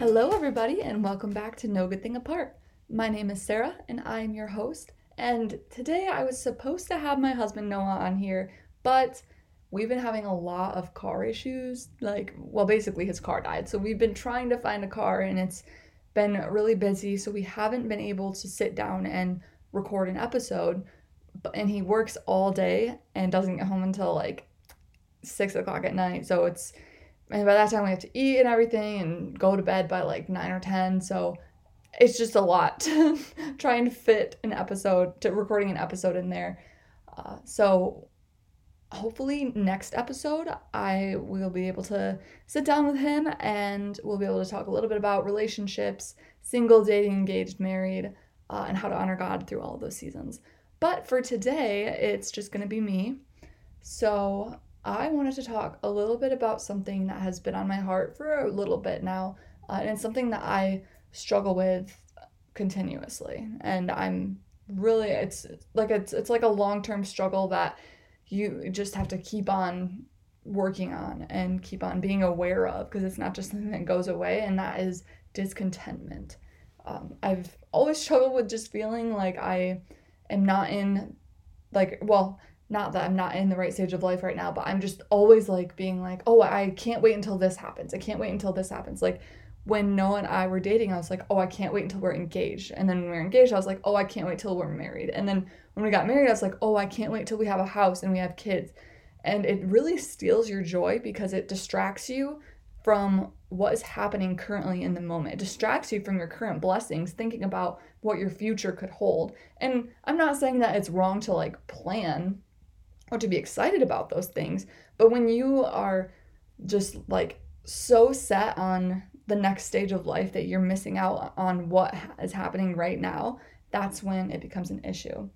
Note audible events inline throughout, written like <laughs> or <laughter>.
Hello, everybody, and welcome back to No Good Thing Apart. My name is Sarah, and I am your host. And today I was supposed to have my husband Noah on here, but we've been having a lot of car issues. Like, well, basically, his car died. So we've been trying to find a car, and it's been really busy. So we haven't been able to sit down and record an episode. And he works all day and doesn't get home until like six o'clock at night. So it's and by that time we have to eat and everything and go to bed by like 9 or 10 so it's just a lot <laughs> trying to fit an episode to recording an episode in there. Uh, so hopefully next episode i will be able to sit down with him and we'll be able to talk a little bit about relationships single dating engaged married uh, and how to honor god through all of those seasons. But for today it's just going to be me. So I wanted to talk a little bit about something that has been on my heart for a little bit now, uh, and it's something that I struggle with continuously. And I'm really, it's like it's it's like a long term struggle that you just have to keep on working on and keep on being aware of because it's not just something that goes away, and that is discontentment. Um, I've always <laughs> struggled with just feeling like I am not in, like, well, not that I'm not in the right stage of life right now, but I'm just always like being like, oh, I can't wait until this happens. I can't wait until this happens. Like when Noah and I were dating, I was like, oh, I can't wait until we're engaged. And then when we were engaged, I was like, oh, I can't wait till we're married. And then when we got married, I was like, oh, I can't wait till we have a house and we have kids. And it really steals your joy because it distracts you from what is happening currently in the moment. It distracts you from your current blessings, thinking about what your future could hold. And I'm not saying that it's wrong to like plan or to be excited about those things. But when you are just like so set on the next stage of life that you're missing out on what is happening right now, that's when it becomes an issue.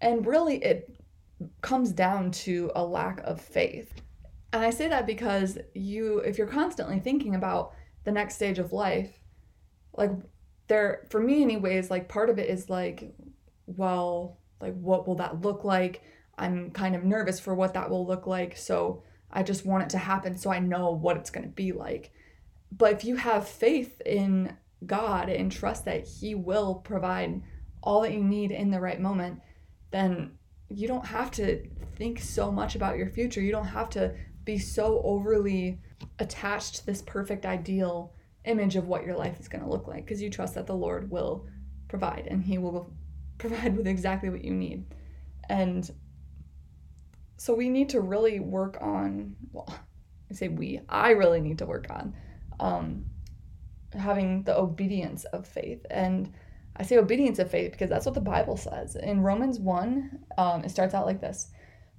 And really, it comes down to a lack of faith. And I say that because you, if you're constantly thinking about the next stage of life, like there, for me, anyways, like part of it is like, well, like what will that look like? I'm kind of nervous for what that will look like. So I just want it to happen so I know what it's going to be like. But if you have faith in God and trust that He will provide all that you need in the right moment, then you don't have to think so much about your future. You don't have to be so overly attached to this perfect ideal image of what your life is going to look like because you trust that the Lord will provide and He will provide with exactly what you need. And so we need to really work on, well, I say we, I really need to work on um, having the obedience of faith. And I say obedience of faith because that's what the Bible says. In Romans 1, um, it starts out like this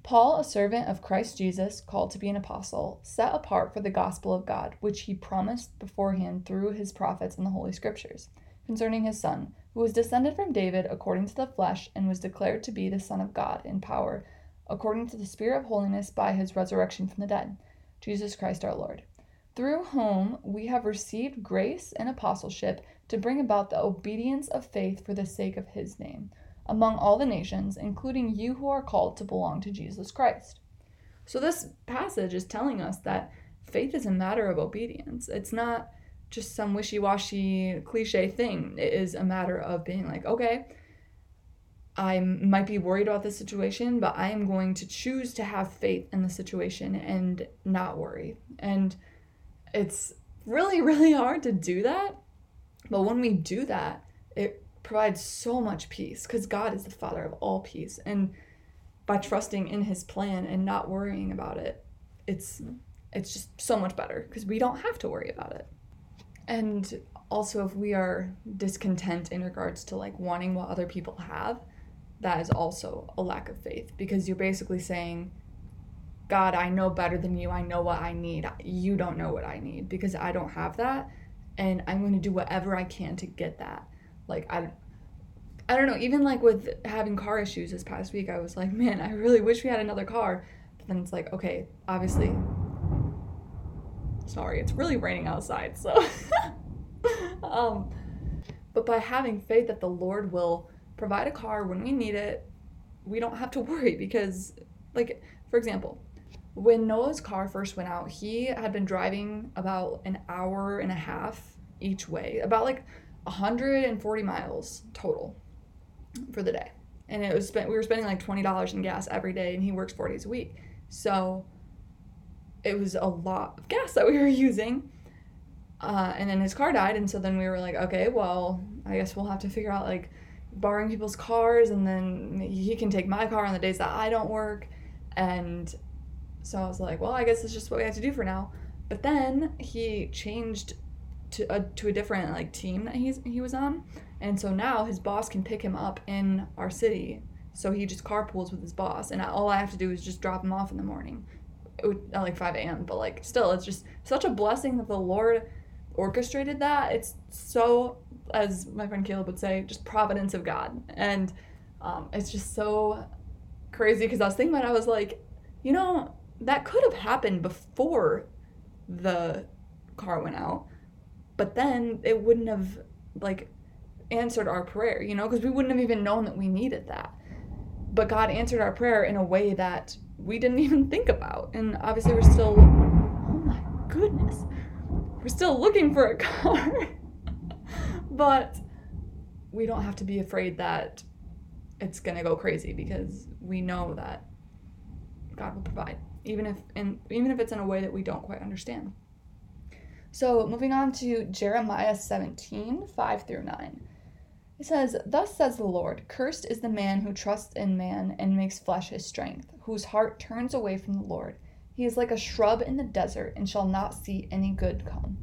Paul, a servant of Christ Jesus, called to be an apostle, set apart for the gospel of God, which he promised beforehand through his prophets in the Holy Scriptures, concerning his Son, who was descended from David according to the flesh and was declared to be the Son of God in power according to the Spirit of holiness by his resurrection from the dead, Jesus Christ our Lord, through whom we have received grace and apostleship to bring about the obedience of faith for the sake of his name, among all the nations, including you who are called to belong to Jesus Christ. So, this passage is telling us that faith is a matter of obedience. It's not just some wishy washy cliche thing. It is a matter of being like, okay, I might be worried about the situation, but I am going to choose to have faith in the situation and not worry. And it's really, <laughs> really hard to do that. But when we do that, it provides so much peace because God is the Father of all peace. And by trusting in His plan and not worrying about it, it's it's just so much better because we don't have to worry about it. And also, if we are discontent in regards to like wanting what other people have, that is also a lack of faith because you're basically saying, God, I know better than you. I know what I need. You don't know what I need because I don't have that. And I'm going to do whatever I can to get that. Like, I, I don't know. Even like with having car issues this past week, I was like, man, I really wish we had another car. But then it's like, okay, obviously, sorry, it's really raining outside. So, <laughs> um, but by having faith that the Lord will provide a car when we need it. We don't have to <laughs> worry because, like, for example, when Noah's car first went out, he had been driving about an hour and a half each way, about like 140 miles total for the day. And it was spent we were spending like $20 in gas every day and he works 4 days a week. So it was a lot of gas that we were <laughs> using. Uh, and then his car died and so then we were like, okay, well, I guess we'll have to figure out like borrowing people's cars and then he can take my car on the days that I don't work and so I was like, well, I guess it's just what we have to do for now. But then he changed to a to a different like team that he's he was on, and so now his boss can pick him up in our city. So he just carpools with his boss, and all I have to do is just drop him off in the morning, Would, not like 5 a.m. But like still, it's just such a blessing that the Lord orchestrated that. It's so, as my friend Caleb would say, just providence of God, and um, it's just so crazy because I was thinking about it, I was like, you know, that could have happened before the car went out but then it wouldn't have like answered our prayer you know because we wouldn't have even known that we needed that. But god answered our prayer in a way that we didn't <laughs> even think about. And obviously we're still oh my goodness we're still looking for a <laughs> car but we don't have to be afraid that it's going to go crazy because we know that god will provide even if in even if it's in a way that we don't quite understand. So moving on to Jeremiah 17, 5 through 9. It says, Thus says the Lord, Cursed is the man who trusts in man and makes flesh his strength, whose heart turns away from the Lord. He is like a shrub in the desert and shall not see any good come.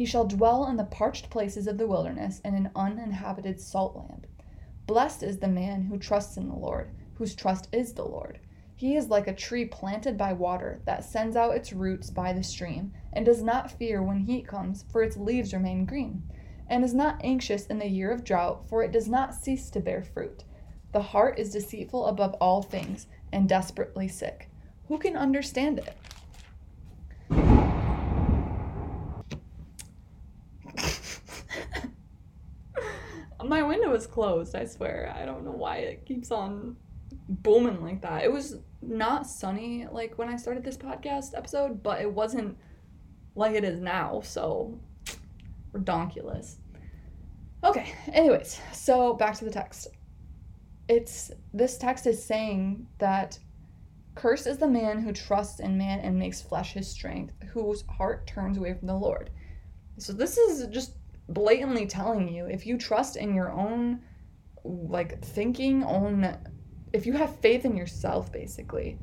He shall dwell in the parched places of the wilderness and in an uninhabited salt land. Blessed is the man who trusts in the Lord, whose trust is the Lord. He is like a tree planted by water that sends out its roots by the stream, and does not fear when heat comes, for its leaves remain green, and is not anxious in the year of drought, for it does not cease to bear fruit. The heart is deceitful above all things, and desperately sick. Who can understand it? My window is closed, I swear. I don't know why it keeps on booming like that. It was not sunny like when I started this podcast episode, but it wasn't like it is now, so redonkulous. Okay, anyways, so back to the text. It's this text is saying that cursed is the man who trusts in man and makes flesh his strength, whose heart turns away from the Lord. So this is just blatantly telling you if you trust in your own like thinking, own if you have faith in yourself, basically,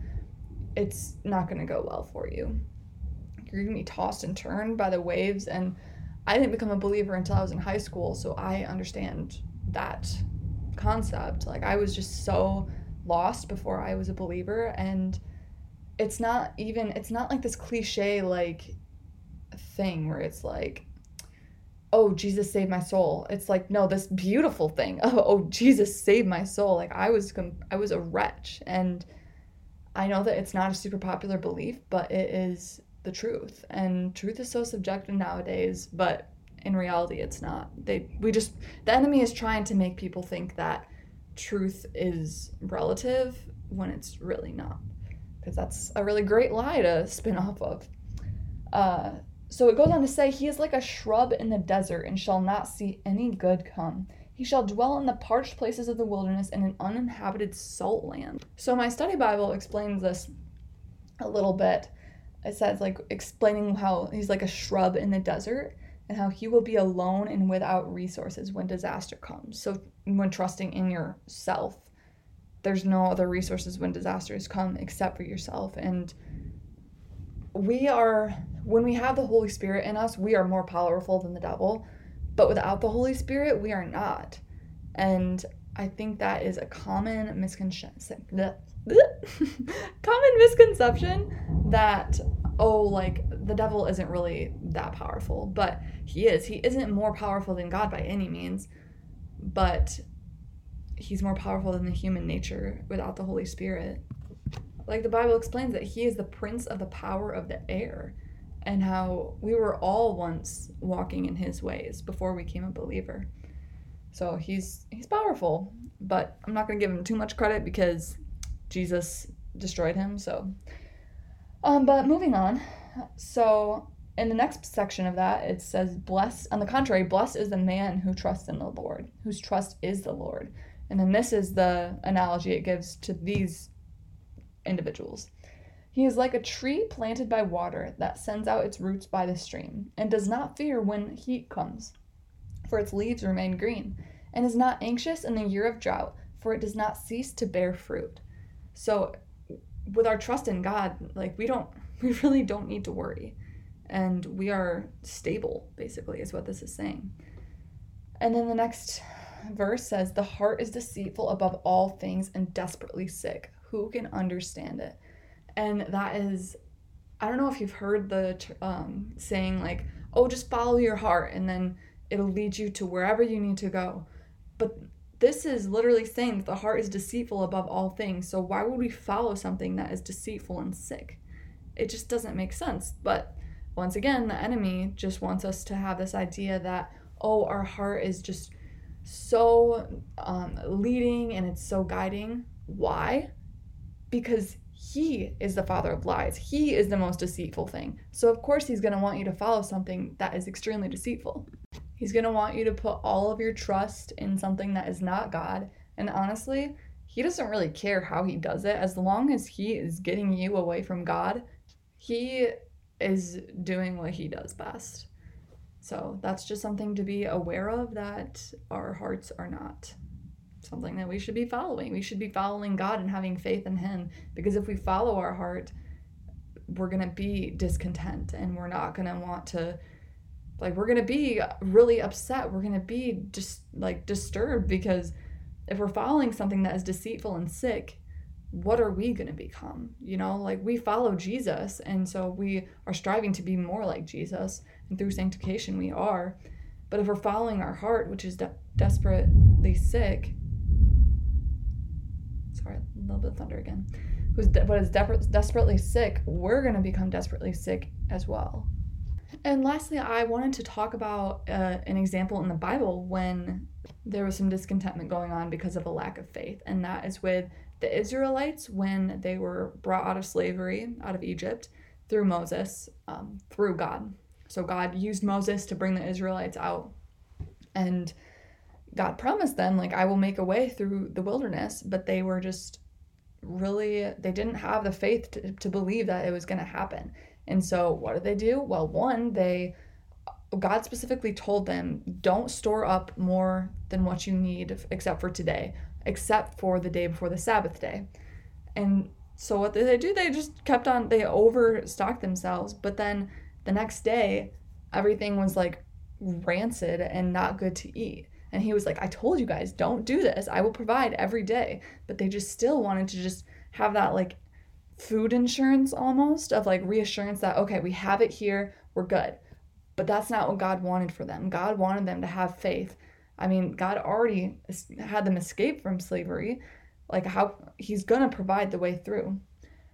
it's not going to go well for you. You're going to be tossed and turned by the waves. And I didn't become a believer until I was in high school, so I understand that concept. Like, I was just so lost before I was a believer. And it's not even, it's not like this cliche, like, thing where it's like, oh jesus saved my soul. It's like no this beautiful thing oh, <laughs> oh jesus saved my soul. Like i was i was a wretch. And i know that it's not a super popular belief but it is the truth. And truth is so subjective nowadays but in reality it's not. They we just the enemy is trying to make people think that truth is relative when it's really not. Because that's a really great lie to spin <laughs> off of. Uh, so it goes on to say, He is like a shrub in the desert and shall not see any good come. He shall dwell in the parched places of the wilderness and an uninhabited salt land. So my study Bible explains this a little bit. It says, like, explaining how he's like a shrub in the desert and how he will be alone and without resources when disaster comes. So when trusting in yourself, there's no other resources when disasters come except for yourself. And we are when we have the Holy Spirit in us, we are more powerful than the devil. But without the Holy Spirit, we are not. And I think that is a common misconception. <laughs> common misconception that oh like the devil isn't really that powerful, but he is. He isn't more powerful than God by any means, but he's more powerful than the human nature without the Holy Spirit. Like the Bible explains that he is the prince of the power of the air and how we were all once walking in his ways before we became a believer. So he's he's powerful, but I'm not going to give him too much credit because Jesus destroyed him, so um but moving on. So in the next section of that, it says, Blessed, on the contrary, blessed is the man who trusts in the Lord, whose trust is the Lord. And then this is the analogy it gives to these individuals. He is like a tree planted by water that sends out its roots by the stream, and does not fear when heat comes, for its leaves remain green, and is not anxious in the year of drought, for it does not cease to bear fruit. So, with our trust in God, like we don't, <laughs> we really don't need to worry. And we are stable, basically, is what this is saying. And then the next verse says, The heart is deceitful above all things and desperately sick. Who can understand it? And that is, I don't know if you've heard the um, saying, like, oh, just follow your heart and then it'll lead you to wherever you need to go. But this is literally saying that the heart is deceitful above all things. So why would we follow something that is deceitful and sick? It just doesn't make sense. But once again, the enemy just wants us to have this idea that, oh, our heart is just so um, leading and it's so guiding. Why? Because he is the father of lies. He is the most deceitful thing. So, of course, he's going to want you to follow something that is extremely deceitful. He's going to want you to put all of your trust in something that is not God. And honestly, he doesn't really care how he does it. As long as he is getting you away from God, he is doing what he does best. So that's just something to be aware of that our hearts are not something that we should be following. We should be following God and having faith in Him because if we follow our heart, we're going to be discontent and we're not going to want to like we're going to be really upset. We're going to be just like disturbed because if we're following something that is deceitful and sick, what are we going to become? You know, like we follow Jesus, and so we are striving to be more like Jesus, and through sanctification we are. But if we're following our heart, which is de- desperately sick, sorry, a little bit of thunder again, who's de- what is de- desperately sick, we're going to become desperately sick as well. And lastly, I wanted to talk about uh, an example in the Bible when there was some discontentment going on because of a lack of faith, and that is with the Israelites when they were brought out of slavery, out of Egypt, through Moses, um, through God. So God used Moses to bring the Israelites out. And God promised them, like, I will make a way through the wilderness, but they were just really, they didn't have the faith to, to believe that it was going to happen. And so what did they do? Well, one, they, God specifically told them, don't store up more than what you need except for today except for the day before the Sabbath day. And so what did they do? They just kept on, they overstocked themselves. But then the next day, everything was like rancid and not good to eat. And he was like, I told you guys, don't do this. I will provide every day. But they just still wanted to just have that like food insurance almost of like reassurance that, okay, we have it here, we're good. But that's not what God wanted for them. God wanted them to have faith I mean, God already had them escape from slavery. Like, how He's going to provide the way through.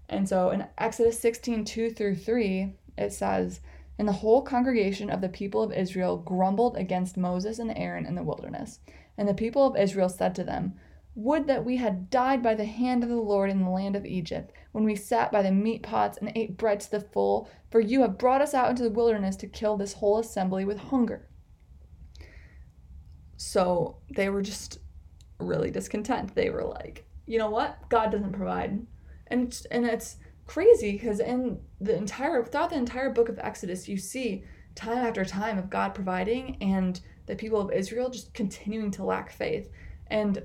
And so in Exodus 16 2 through 3, it says, And the whole congregation of the people of Israel grumbled against Moses and Aaron in the wilderness. And the people of Israel said to them, Would that we had died by the hand of the Lord in the land of Egypt, when we sat by the meat pots and ate bread to the full, for you have brought us out into the wilderness to kill this whole assembly with hunger. So they were just really discontent. They were like, you know what? God doesn't provide. And and it's crazy because in the entire throughout the entire book of Exodus, you see time after time of God providing and the people of Israel just continuing to lack faith. And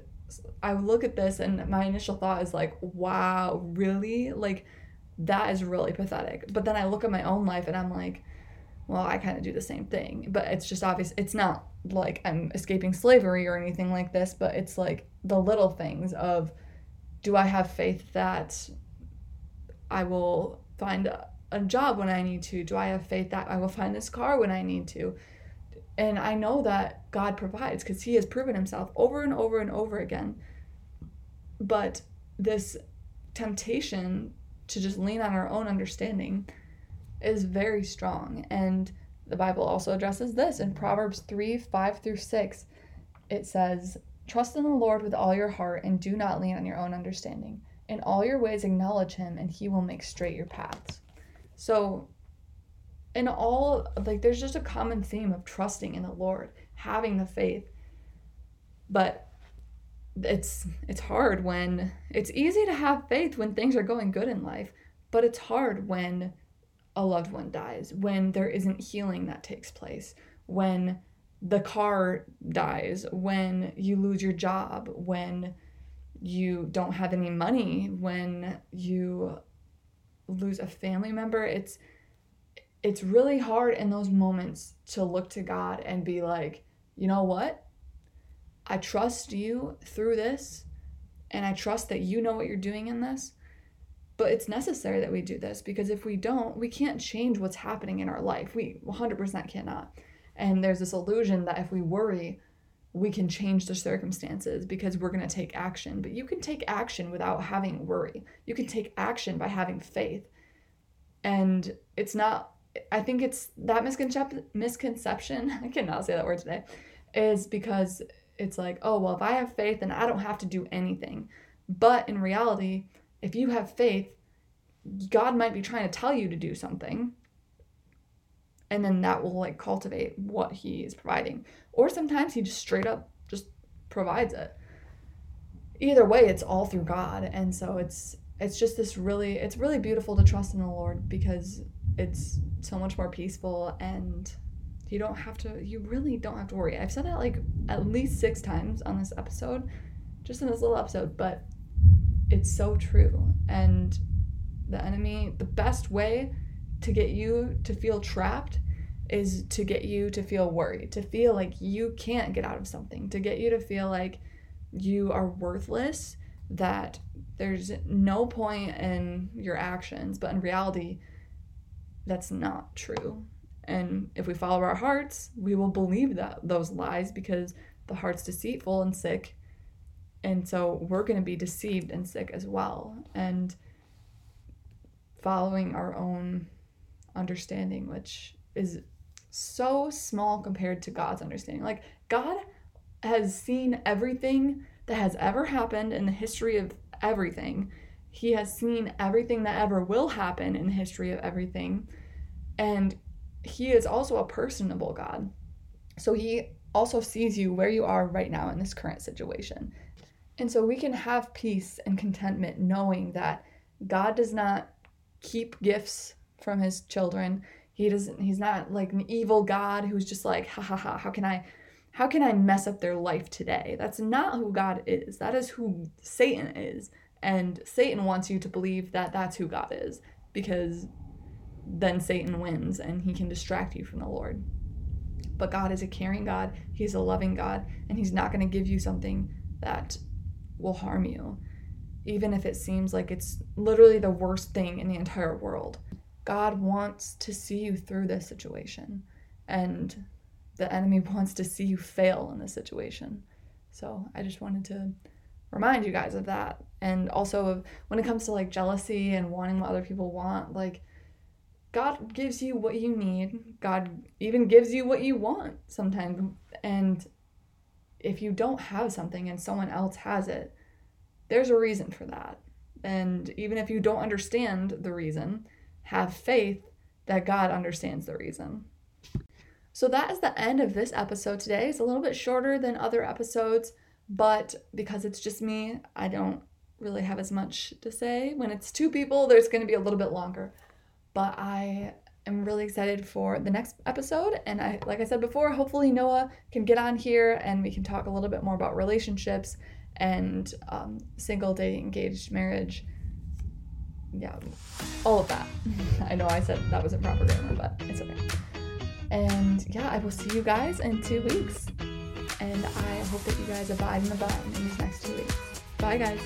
I look at this and my initial thought is like, wow, really? Like that is really pathetic. But then I look at my own life and I'm like, well, I kind of do the same thing. But it's just obvious it's not like I'm escaping slavery or anything like this, but it's like the little things of do I have faith that I will find a, a job when I need to? Do I have faith that I will find this car when I need to? And I know that God provides because He has proven Himself over and over and over again. But this temptation to just lean on our own understanding is very strong. And the Bible also addresses this in Proverbs 3 5 through 6. It says, Trust in the Lord with all your heart and do not lean on your own understanding. In all your ways, acknowledge him, and he will make straight your paths. So, in all like there's just a common theme of trusting in the Lord, having the faith. But it's it's hard when it's easy to have faith when things are going good in life, but it's hard when a loved one dies, when there isn't healing that takes place, when the car dies, when you lose your job, when you don't have any money, when you lose a family member. It's it's really hard in those moments to look to God and be like, you know what? I trust you through this, and I trust that you know what you're doing in this. But it's necessary that we do this because if we don't, we can't change what's happening in our life. We 100% cannot. And there's this illusion that if we worry, we can change the circumstances because we're going to take action. But you can take action without having worry. You can take action by having faith. And it's not, I think it's that misconception, misconception, <laughs> I cannot say that word today, is because it's like, oh, well, if I have faith, then I don't have to do anything. But in reality, if you have faith, God might be trying to tell you to do something. And then that will like cultivate what he is providing. Or sometimes he just straight up just provides it. Either way, it's all through God. And so it's it's just this really it's really beautiful to trust in the Lord because it's so much more peaceful and you don't have to, you really don't have to worry. I've said that like at least six times on this episode, just in this little episode, but it's so true. And the enemy, the best way to get you to feel trapped is to get you to feel worried, to feel like you can't get out of something, to get you to feel like you are worthless, that there's no point in your actions. But in reality, that's not true. And if we follow our hearts, we will believe that those lies because the heart's deceitful and sick. And so we're going to be deceived and sick as well. And following our own understanding, which is so small compared to God's understanding. Like, God has seen everything that has ever happened in the history of everything. He has seen everything that ever will happen in the history of everything. And he is also a personable God. So he also sees you where you are right now in this current situation. And so we can have peace and contentment knowing that God does not keep gifts from his children. He doesn't he's not like an evil God who's just like, ha ha ha, how can I how can I mess up their life today? That's not who God is. That is who Satan is. And Satan wants you to believe that that's who God is because then Satan wins and he can distract you from the Lord. But God is a caring God, He's a loving God, and He's not going to give you something that will harm you, even if it seems like it's literally the worst thing in the entire world. God wants to see you through this situation, and the enemy <laughs> wants to see you fail in this situation. So I just wanted to remind you guys of that. And also, when it comes to like jealousy and wanting what other people want, like, God gives you what you need. God even gives you what you want sometimes. And if you don't have something and someone else has it, there's a reason for that. And even if you don't understand the reason, have faith that God understands the reason. So that is the end of this episode today. It's a little bit shorter than other episodes, but because it's just me, I don't really have as much to say. When it's two people, there's going to be a little bit longer. But I am really excited for the next episode. And I, like I said before, hopefully Noah can get on here and we can talk a little bit more about relationships and um, single, dating, engaged, marriage. Yeah, all of that. <laughs> I know I said that wasn't proper grammar, but it's okay. And yeah, I will see you guys in two weeks. And I hope that you guys abide in the vine in these next two weeks. Bye, guys.